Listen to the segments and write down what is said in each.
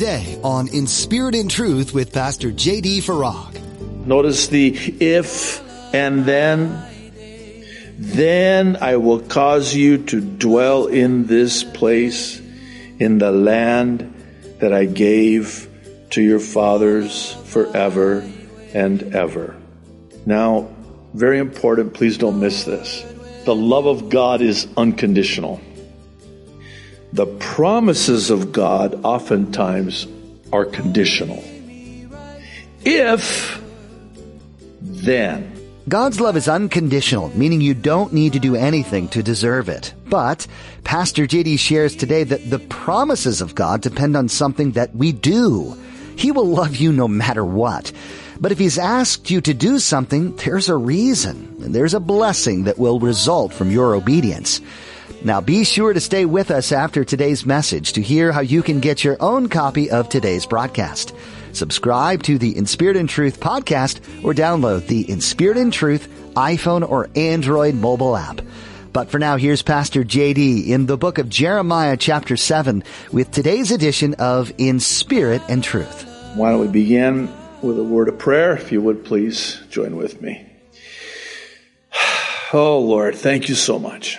today on In Spirit and Truth with Pastor J.D. Farag. Notice the if and then. Then I will cause you to dwell in this place, in the land that I gave to your fathers forever and ever. Now, very important, please don't miss this. The love of God is unconditional. The promises of God oftentimes are conditional. If, then. God's love is unconditional, meaning you don't need to do anything to deserve it. But Pastor JD shares today that the promises of God depend on something that we do. He will love you no matter what. But if He's asked you to do something, there's a reason, and there's a blessing that will result from your obedience. Now be sure to stay with us after today's message to hear how you can get your own copy of today's broadcast. Subscribe to the In Spirit and Truth podcast or download the In Spirit and Truth iPhone or Android mobile app. But for now, here's Pastor JD in the book of Jeremiah chapter 7 with today's edition of In Spirit and Truth. Why don't we begin with a word of prayer? If you would please join with me. Oh Lord, thank you so much.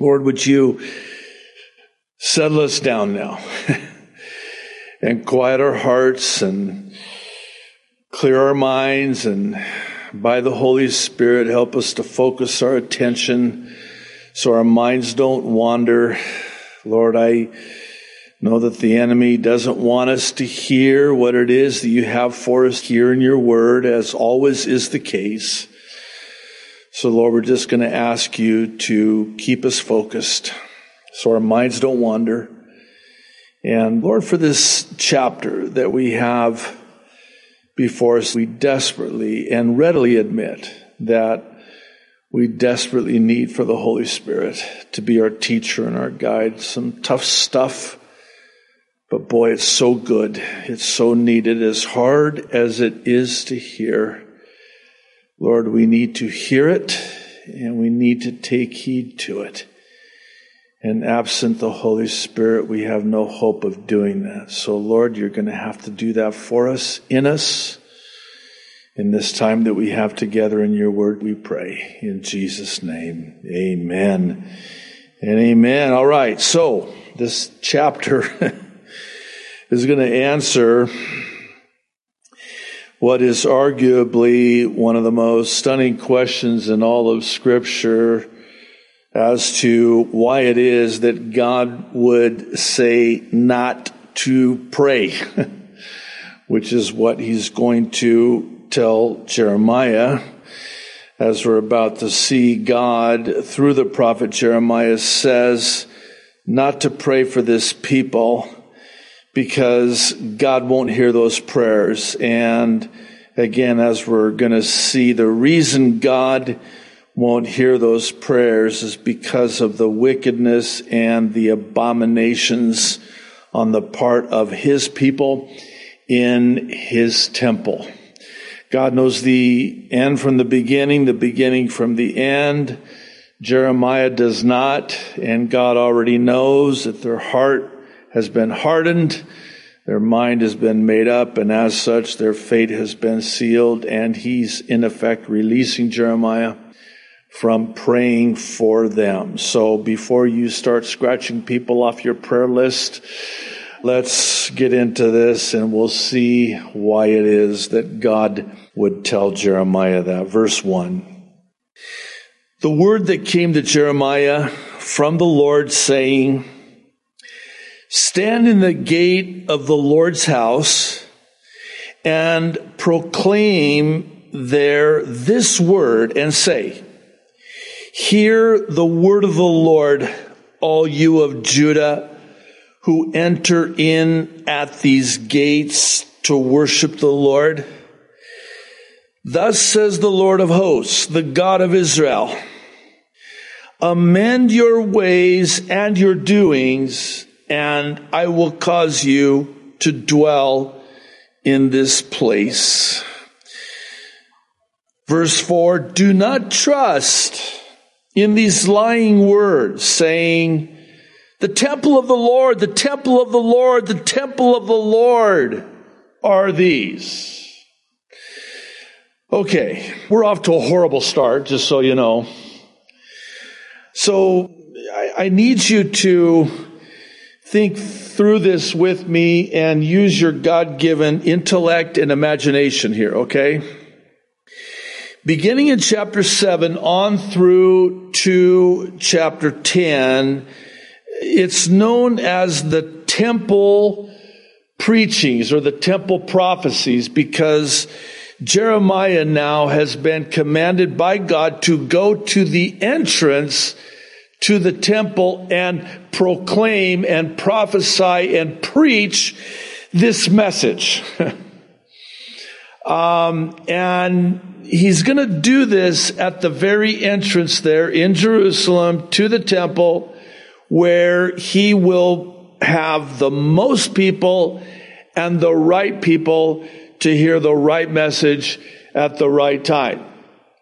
Lord, would you settle us down now and quiet our hearts and clear our minds and by the Holy Spirit help us to focus our attention so our minds don't wander. Lord, I know that the enemy doesn't want us to hear what it is that you have for us here in your word, as always is the case. So, Lord, we're just going to ask you to keep us focused so our minds don't wander. And Lord, for this chapter that we have before us, we desperately and readily admit that we desperately need for the Holy Spirit to be our teacher and our guide. Some tough stuff, but boy, it's so good. It's so needed, as hard as it is to hear. Lord, we need to hear it and we need to take heed to it. And absent the Holy Spirit, we have no hope of doing that. So, Lord, you're going to have to do that for us, in us, in this time that we have together in your word, we pray. In Jesus' name, amen and amen. All right, so this chapter is going to answer what is arguably one of the most stunning questions in all of Scripture as to why it is that God would say not to pray, which is what he's going to tell Jeremiah. As we're about to see, God, through the prophet Jeremiah, says not to pray for this people because God won't hear those prayers. And again, as we're going to see, the reason God won't hear those prayers is because of the wickedness and the abominations on the part of his people in his temple. God knows the end from the beginning, the beginning from the end. Jeremiah does not, and God already knows that their heart has been hardened, their mind has been made up, and as such, their fate has been sealed. And he's, in effect, releasing Jeremiah from praying for them. So before you start scratching people off your prayer list, let's get into this and we'll see why it is that God would tell Jeremiah that. Verse 1. The word that came to Jeremiah from the Lord saying, Stand in the gate of the Lord's house and proclaim there this word and say, Hear the word of the Lord, all you of Judah who enter in at these gates to worship the Lord. Thus says the Lord of hosts, the God of Israel, amend your ways and your doings and I will cause you to dwell in this place. Verse 4 Do not trust in these lying words, saying, The temple of the Lord, the temple of the Lord, the temple of the Lord are these. Okay, we're off to a horrible start, just so you know. So I, I need you to think through this with me and use your God given intellect and imagination here, okay? Beginning in chapter 7 on through to chapter 10, it's known as the temple preachings or the temple prophecies because Jeremiah now has been commanded by God to go to the entrance to the temple and proclaim and prophesy and preach this message. um, and he's going to do this at the very entrance there in Jerusalem to the temple where he will have the most people and the right people to hear the right message at the right time.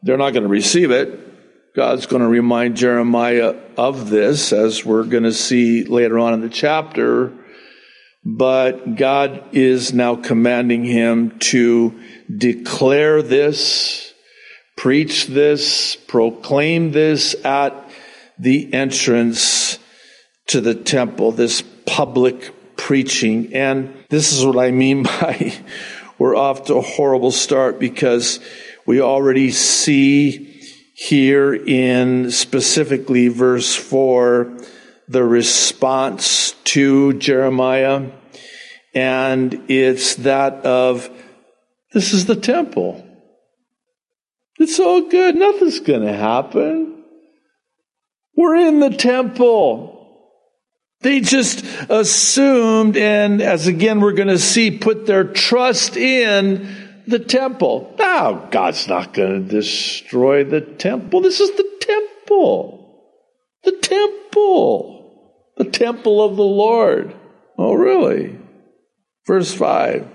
They're not going to receive it. God's going to remind Jeremiah of this, as we're going to see later on in the chapter. But God is now commanding him to declare this, preach this, proclaim this at the entrance to the temple, this public preaching. And this is what I mean by we're off to a horrible start because we already see here in specifically verse 4 the response to Jeremiah, and it's that of this is the temple. It's all good. Nothing's going to happen. We're in the temple. They just assumed, and as again we're going to see, put their trust in the temple. Now, God's not going to destroy the temple. This is the temple. The temple. The temple of the Lord. Oh, really? Verse 5.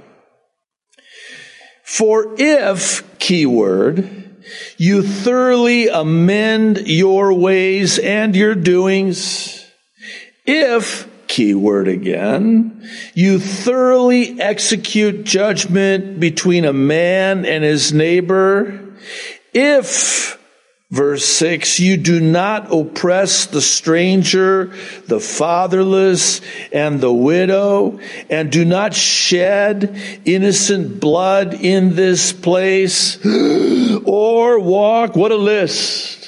For if, keyword, you thoroughly amend your ways and your doings, if, keyword again, you thoroughly execute judgment between a man and his neighbor, if, verse 6, you do not oppress the stranger, the fatherless, and the widow, and do not shed innocent blood in this place, or walk, what a list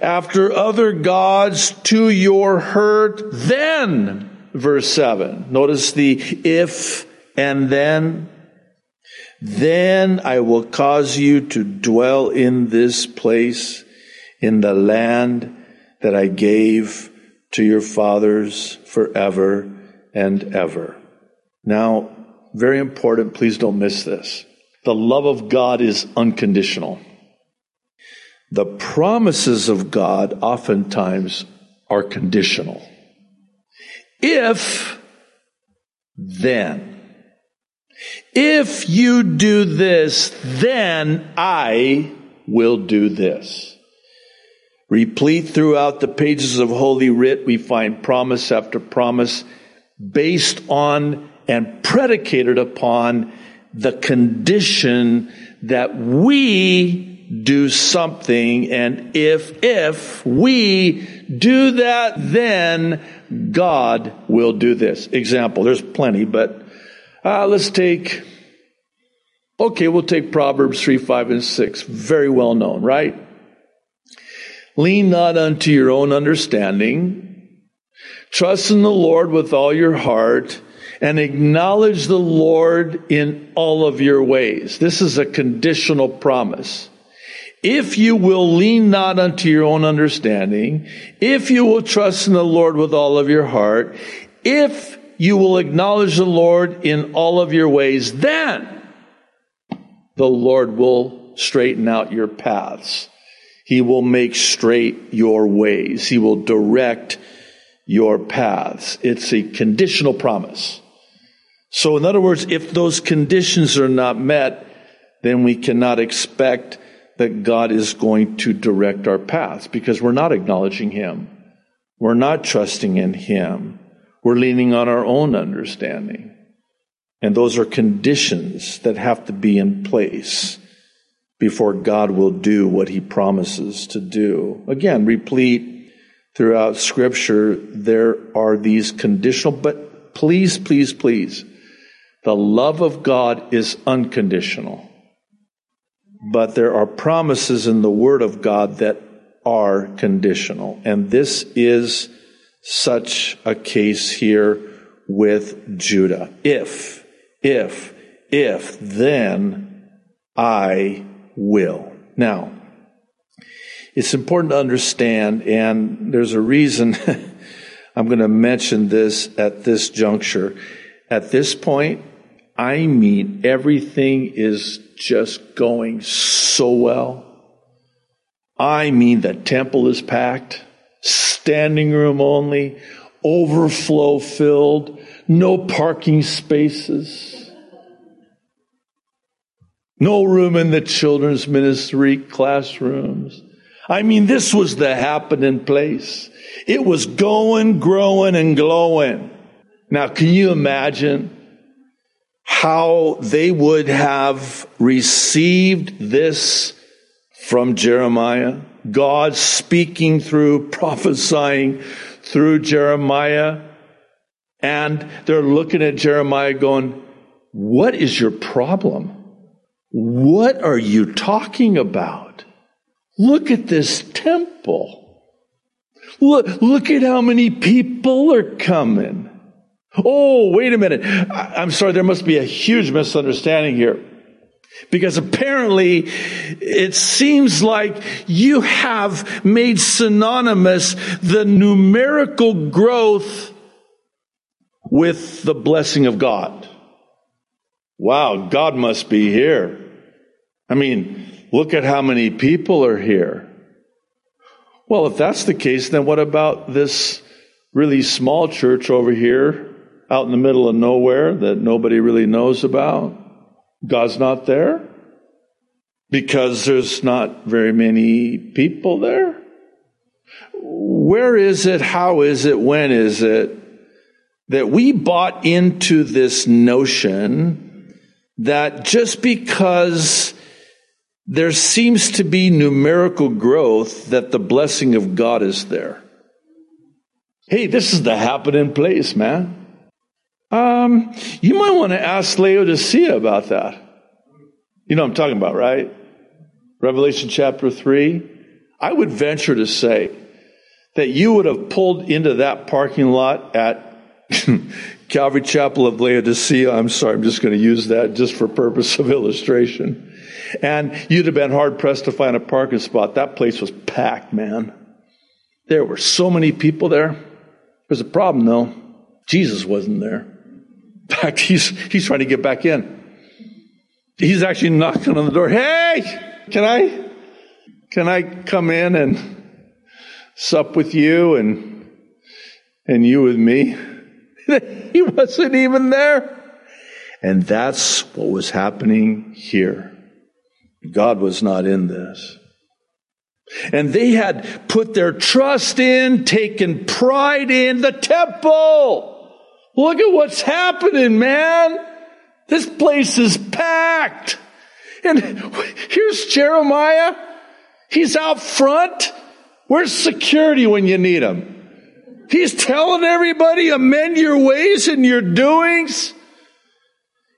after other gods to your hurt, then, verse 7. Notice the if and then. Then I will cause you to dwell in this place, in the land that I gave to your fathers forever and ever. Now, very important, please don't miss this. The love of God is unconditional. The promises of God oftentimes are conditional. If, then. If you do this, then I will do this. Replete throughout the pages of Holy Writ, we find promise after promise based on and predicated upon the condition that we do something, and if, if we do that, then God will do this. Example, there's plenty, but uh, let's take, okay, we'll take Proverbs 3, 5, and 6. Very well known, right? Lean not unto your own understanding. Trust in the Lord with all your heart and acknowledge the Lord in all of your ways. This is a conditional promise if you will lean not unto your own understanding, if you will trust in the Lord with all of your heart, if you will acknowledge the Lord in all of your ways, then the Lord will straighten out your paths. He will make straight your ways. He will direct your paths. It's a conditional promise. So, in other words, if those conditions are not met, then we cannot expect that God is going to direct our paths because we're not acknowledging Him. We're not trusting in Him. We're leaning on our own understanding. And those are conditions that have to be in place before God will do what He promises to do. Again, replete throughout Scripture, there are these conditional, but please, please, please, the love of God is unconditional. But there are promises in the Word of God that are conditional. And this is such a case here with Judah. If, if, if, then I will. Now, it's important to understand, and there's a reason I'm going to mention this at this juncture. At this point, I mean, everything is just going so well. I mean, the temple is packed, standing room only, overflow filled, no parking spaces, no room in the children's ministry classrooms. I mean, this was the happening place. It was going, growing, and glowing. Now, can you imagine how they would have received this from Jeremiah, God speaking through, prophesying through Jeremiah. And they're looking at Jeremiah going, What is your problem? What are you talking about? Look at this temple. Look, look at how many people are coming. Oh, wait a minute. I'm sorry, there must be a huge misunderstanding here. Because apparently it seems like you have made synonymous the numerical growth with the blessing of God. Wow, God must be here. I mean, look at how many people are here. Well, if that's the case, then what about this really small church over here out in the middle of nowhere that nobody really knows about? God's not there because there's not very many people there. Where is it? How is it? When is it that we bought into this notion that just because there seems to be numerical growth that the blessing of God is there? Hey, this is the happening place, man. Um, you might want to ask Laodicea about that. You know I'm talking about, right? Revelation chapter 3. I would venture to say that you would have pulled into that parking lot at Calvary Chapel of Laodicea. I'm sorry, I'm just going to use that just for purpose of illustration. And you'd have been hard pressed to find a parking spot. That place was packed, man. There were so many people there. There's a problem though. Jesus wasn't there. Fact, he's, he's trying to get back in. He's actually knocking on the door. Hey, can I, can I come in and sup with you and, and you with me? he wasn't even there. And that's what was happening here. God was not in this. And they had put their trust in, taken pride in the temple. Look at what's happening, man. This place is packed. And here's Jeremiah. He's out front. Where's security when you need him? He's telling everybody, amend your ways and your doings.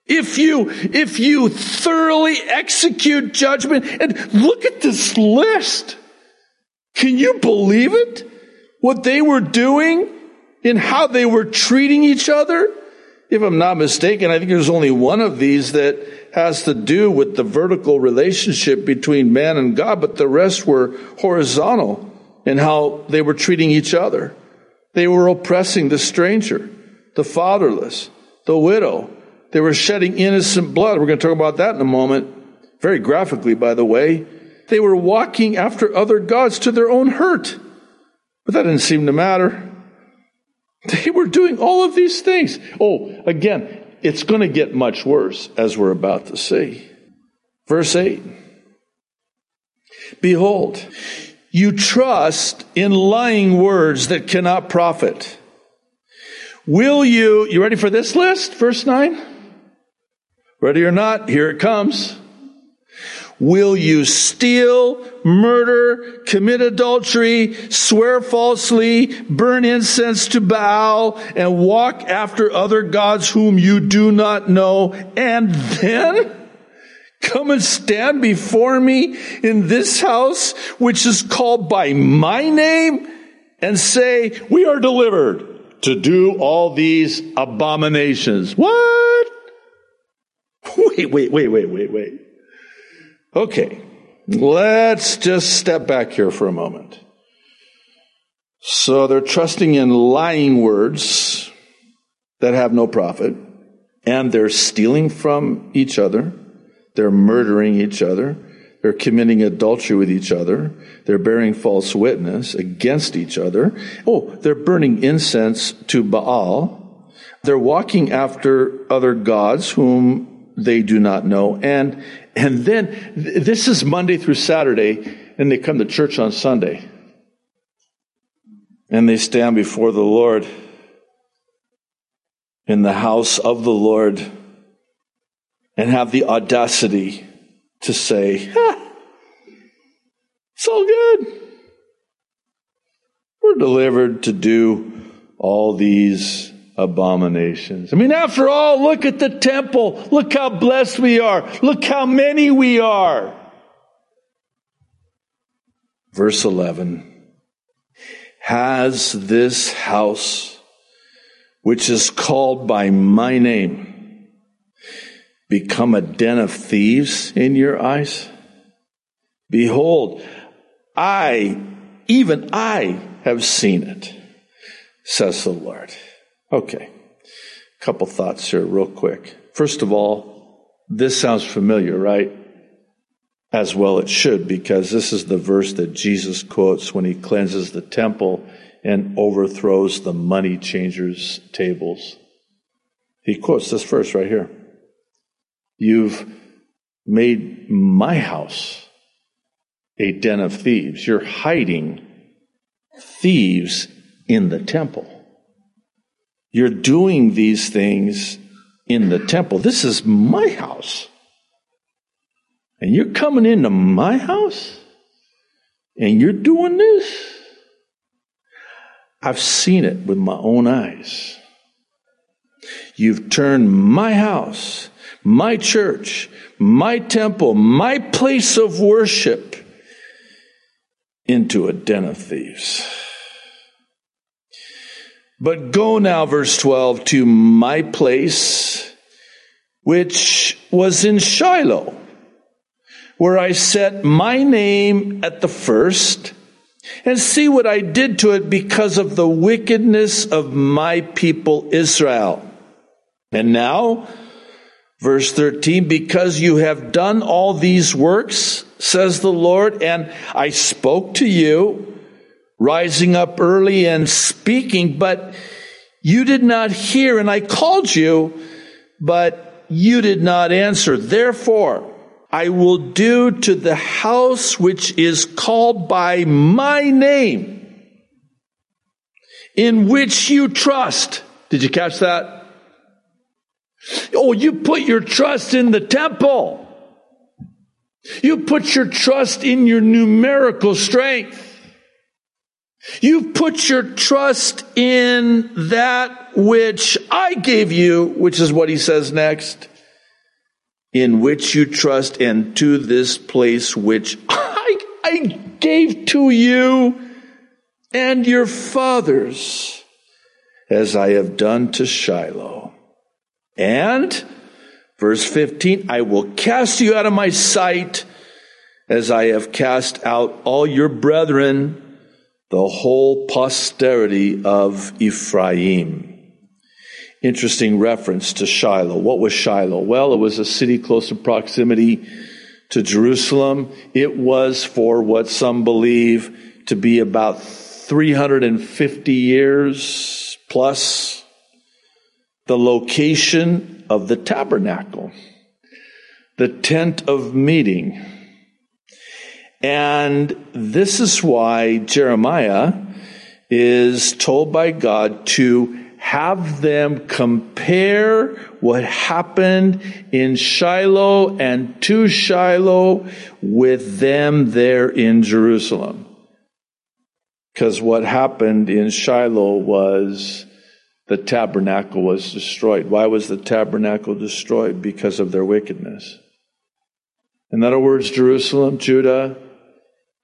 If you, if you thoroughly execute judgment, and look at this list. Can you believe it? What they were doing? In how they were treating each other. If I'm not mistaken, I think there's only one of these that has to do with the vertical relationship between man and God, but the rest were horizontal in how they were treating each other. They were oppressing the stranger, the fatherless, the widow. They were shedding innocent blood. We're going to talk about that in a moment, very graphically, by the way. They were walking after other gods to their own hurt. But that didn't seem to matter. They were doing all of these things. Oh, again, it's going to get much worse, as we're about to see. Verse 8 Behold, you trust in lying words that cannot profit? Will you, you ready for this list? Verse 9? Ready or not, here it comes. Will you steal, murder, commit adultery, swear falsely, burn incense to Baal, and walk after other gods whom you do not know, and then come and stand before me in this house, which is called by my name, and say, we are delivered to do all these abominations. What? Wait, wait, wait, wait, wait, wait. Okay, let's just step back here for a moment. So they're trusting in lying words that have no profit, and they're stealing from each other, they're murdering each other, they're committing adultery with each other, they're bearing false witness against each other. Oh, they're burning incense to Baal. They're walking after other gods whom they do not know, and and then this is Monday through Saturday, and they come to church on Sunday. And they stand before the Lord in the house of the Lord and have the audacity to say, It's all good. We're delivered to do all these abominations. I mean, after all, look at the temple. Look how blessed we are. Look how many we are. Verse 11 Has this house, which is called by my name, become a den of thieves in your eyes? Behold, I, even I, have seen it, says the Lord. Okay. A couple thoughts here, real quick. First of all, this sounds familiar, right? As well it should, because this is the verse that Jesus quotes when he cleanses the temple and overthrows the money changers' tables. He quotes this verse right here. You've made my house a den of thieves. You're hiding thieves in the temple. You're doing these things in the temple. This is my house. And you're coming into my house and you're doing this. I've seen it with my own eyes. You've turned my house, my church, my temple, my place of worship into a den of thieves. But go now, verse 12, to my place, which was in Shiloh, where I set my name at the first, and see what I did to it because of the wickedness of my people Israel. And now, verse 13, because you have done all these works, says the Lord, and I spoke to you, rising up early and speaking, but you did not hear, and I called you, but you did not answer. Therefore, I will do to the house which is called by my name, in which you trust. Did you catch that? Oh, you put your trust in the temple. You put your trust in your numerical strength. You put your trust in that which I gave you, which is what he says next, in which you trust, and to this place which I, I gave to you and your fathers, as I have done to Shiloh. And, verse 15, I will cast you out of my sight as I have cast out all your brethren the whole posterity of Ephraim. Interesting reference to Shiloh. What was Shiloh? Well, it was a city close in proximity to Jerusalem. It was for what some believe to be about 350 years plus the location of the tabernacle, the tent of meeting And this is why Jeremiah is told by God to have them compare what happened in Shiloh and to Shiloh with them there in Jerusalem. Because what happened in Shiloh was the tabernacle was destroyed. Why was the tabernacle destroyed? Because of their wickedness. In other words, Jerusalem, Judah,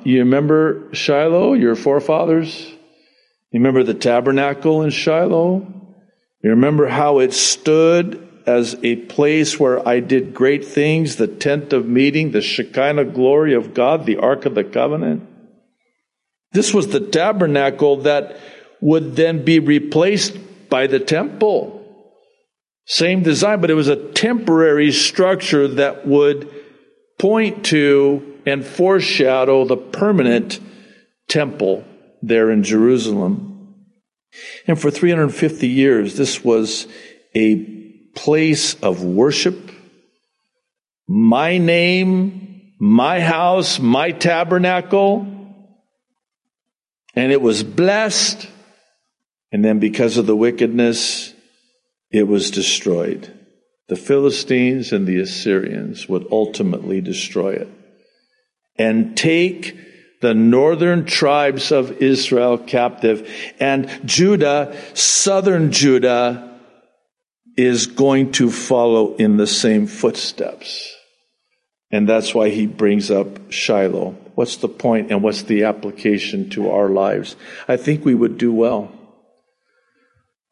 you remember Shiloh, your forefathers? You remember the tabernacle in Shiloh? You remember how it stood as a place where I did great things, the tent of meeting, the Shekinah glory of God, the Ark of the Covenant? This was the tabernacle that would then be replaced by the temple. Same design, but it was a temporary structure that would point to and foreshadow the permanent temple there in Jerusalem. And for 350 years, this was a place of worship. My name, my house, my tabernacle. And it was blessed. And then because of the wickedness, it was destroyed. The Philistines and the Assyrians would ultimately destroy it and take the northern tribes of Israel captive. And Judah, southern Judah, is going to follow in the same footsteps. And that's why he brings up Shiloh. What's the point and what's the application to our lives? I think we would do well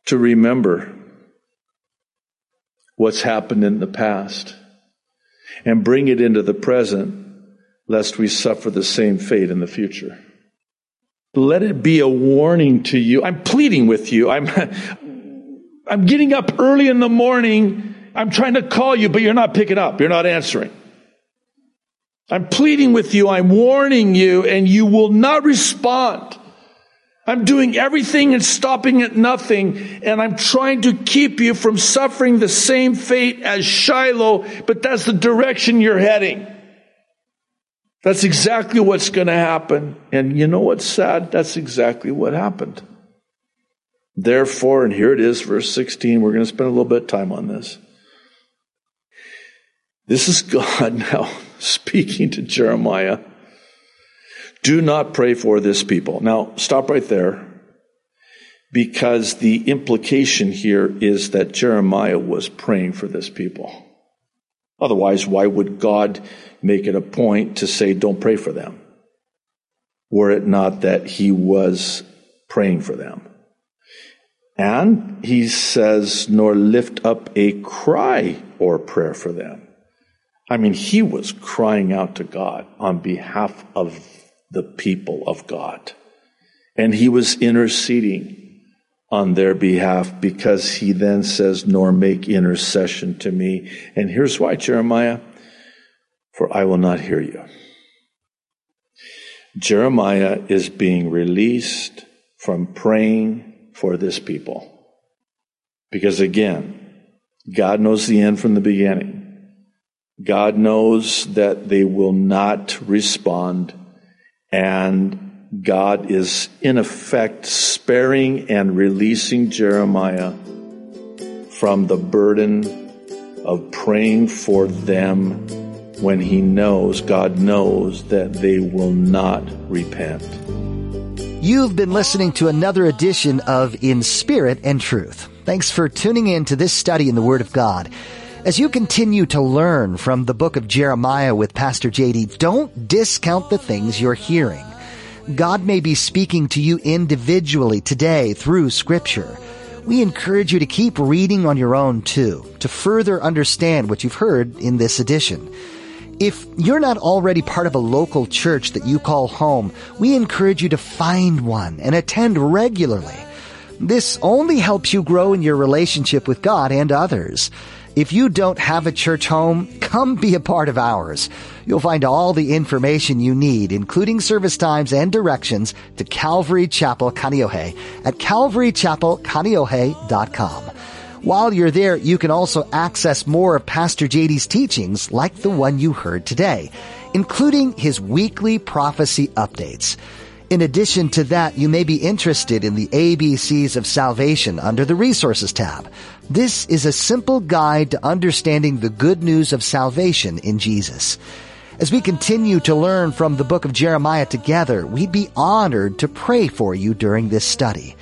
to remember what's happened in the past and bring it into the present lest we suffer the same fate in the future. Let it be a warning to you. I'm pleading with you. I'm, I'm getting up early in the morning. I'm trying to call you, but you're not picking up. You're not answering. I'm pleading with you. I'm warning you, and you will not respond. I'm doing everything and stopping at nothing, and I'm trying to keep you from suffering the same fate as Shiloh, but that's the direction you're heading. That's exactly what's going to happen. And you know what's sad? That's exactly what happened. Therefore, and here it is, verse 16, we're going to spend a little bit of time on this. This is God now speaking to Jeremiah. Do not pray for this people. Now, stop right there because the implication here is that Jeremiah was praying for this people. Otherwise, why would God make it a point to say, don't pray for them? Were it not that he was praying for them. And he says, nor lift up a cry or prayer for them. I mean, he was crying out to God on behalf of the people of God. And he was interceding on their behalf because he then says, nor make intercession to me. And here's why, Jeremiah, for I will not hear you. Jeremiah is being released from praying for this people. Because again, God knows the end from the beginning. God knows that they will not respond and God is in effect sparing and releasing Jeremiah from the burden of praying for them when he knows, God knows that they will not repent. You've been listening to another edition of In Spirit and Truth. Thanks for tuning in to this study in the Word of God. As you continue to learn from the book of Jeremiah with Pastor JD, don't discount the things you're hearing. God may be speaking to you individually today through scripture. We encourage you to keep reading on your own too, to further understand what you've heard in this edition. If you're not already part of a local church that you call home, we encourage you to find one and attend regularly. This only helps you grow in your relationship with God and others. If you don't have a church home, come be a part of ours. You'll find all the information you need, including service times and directions to Calvary Chapel Kaneohe at calvarychapelkaneohe.com. While you're there, you can also access more of Pastor JD's teachings like the one you heard today. including his weekly prophecy updates. In addition to that, you may be interested in the ABCs of salvation under the resources tab. This is a simple guide to understanding the good news of salvation in Jesus. As we continue to learn from the book of Jeremiah together, we'd be honored to pray for you during this study.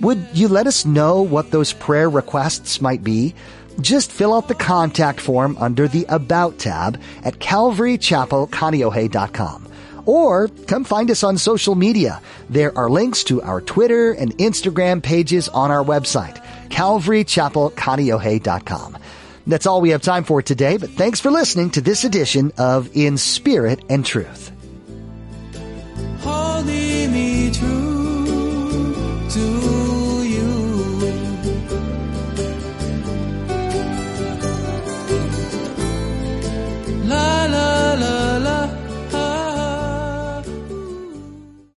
Would you let us know what those prayer requests might be? Just fill out the contact form under the About tab at calvarychapelkaneohe.com. Or come find us on social media. There are links to our Twitter and Instagram pages on our website, calvarychapelkaneohe.com. That's all we have time for today, but thanks for listening to this edition of In Spirit and Truth.